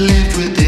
lived with